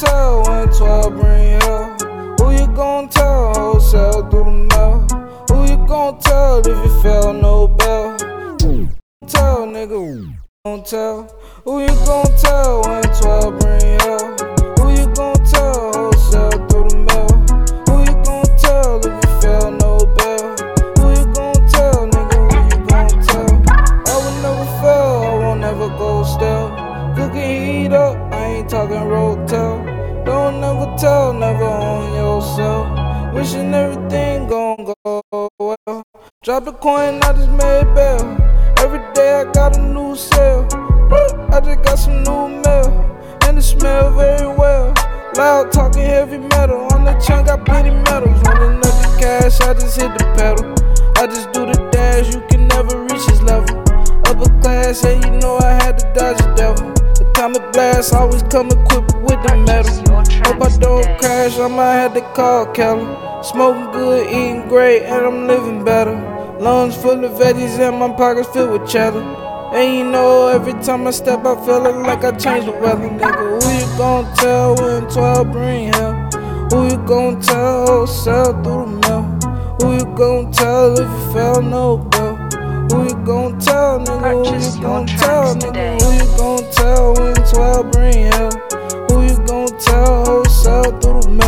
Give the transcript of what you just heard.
tell when 12 bring hell? Who you gon' tell? Wholesale through the mail. Who you gon' tell if you fail no bell? Tell nigga, don't tell. Who you gon' tell when 12 Don't never tell, never on yourself. Wishing everything gon' go well. Drop the coin, I just made bail. Every day I got a new sale. I just got some new mail, and it smell very well. Loud talking heavy metal. On the chunk, got plenty metals. Running up the cash, I just hit the pedal. I just do the dash, you can never reach his level. Upper class, yeah, you know I had to dodge the devil. Atomic blast, always come equipped with the metal. Hope I don't crash, I might have to call Kelly. Smoking good, eating great, and I'm living better. Lungs full of veggies and my pockets filled with cheddar. And you know, every time I step, I feeling like I changed the weather, nigga. Who you gon' tell when 12 bring hell? Who you gon' tell sell through the mail? Who you gon' tell if you fell no bill? Who you gon' tell, nigga? Who you gon' tell, nigga? Who you gon' tell when 12 bring hell? Who you gon' tell wholesale through the mail? Who you gon'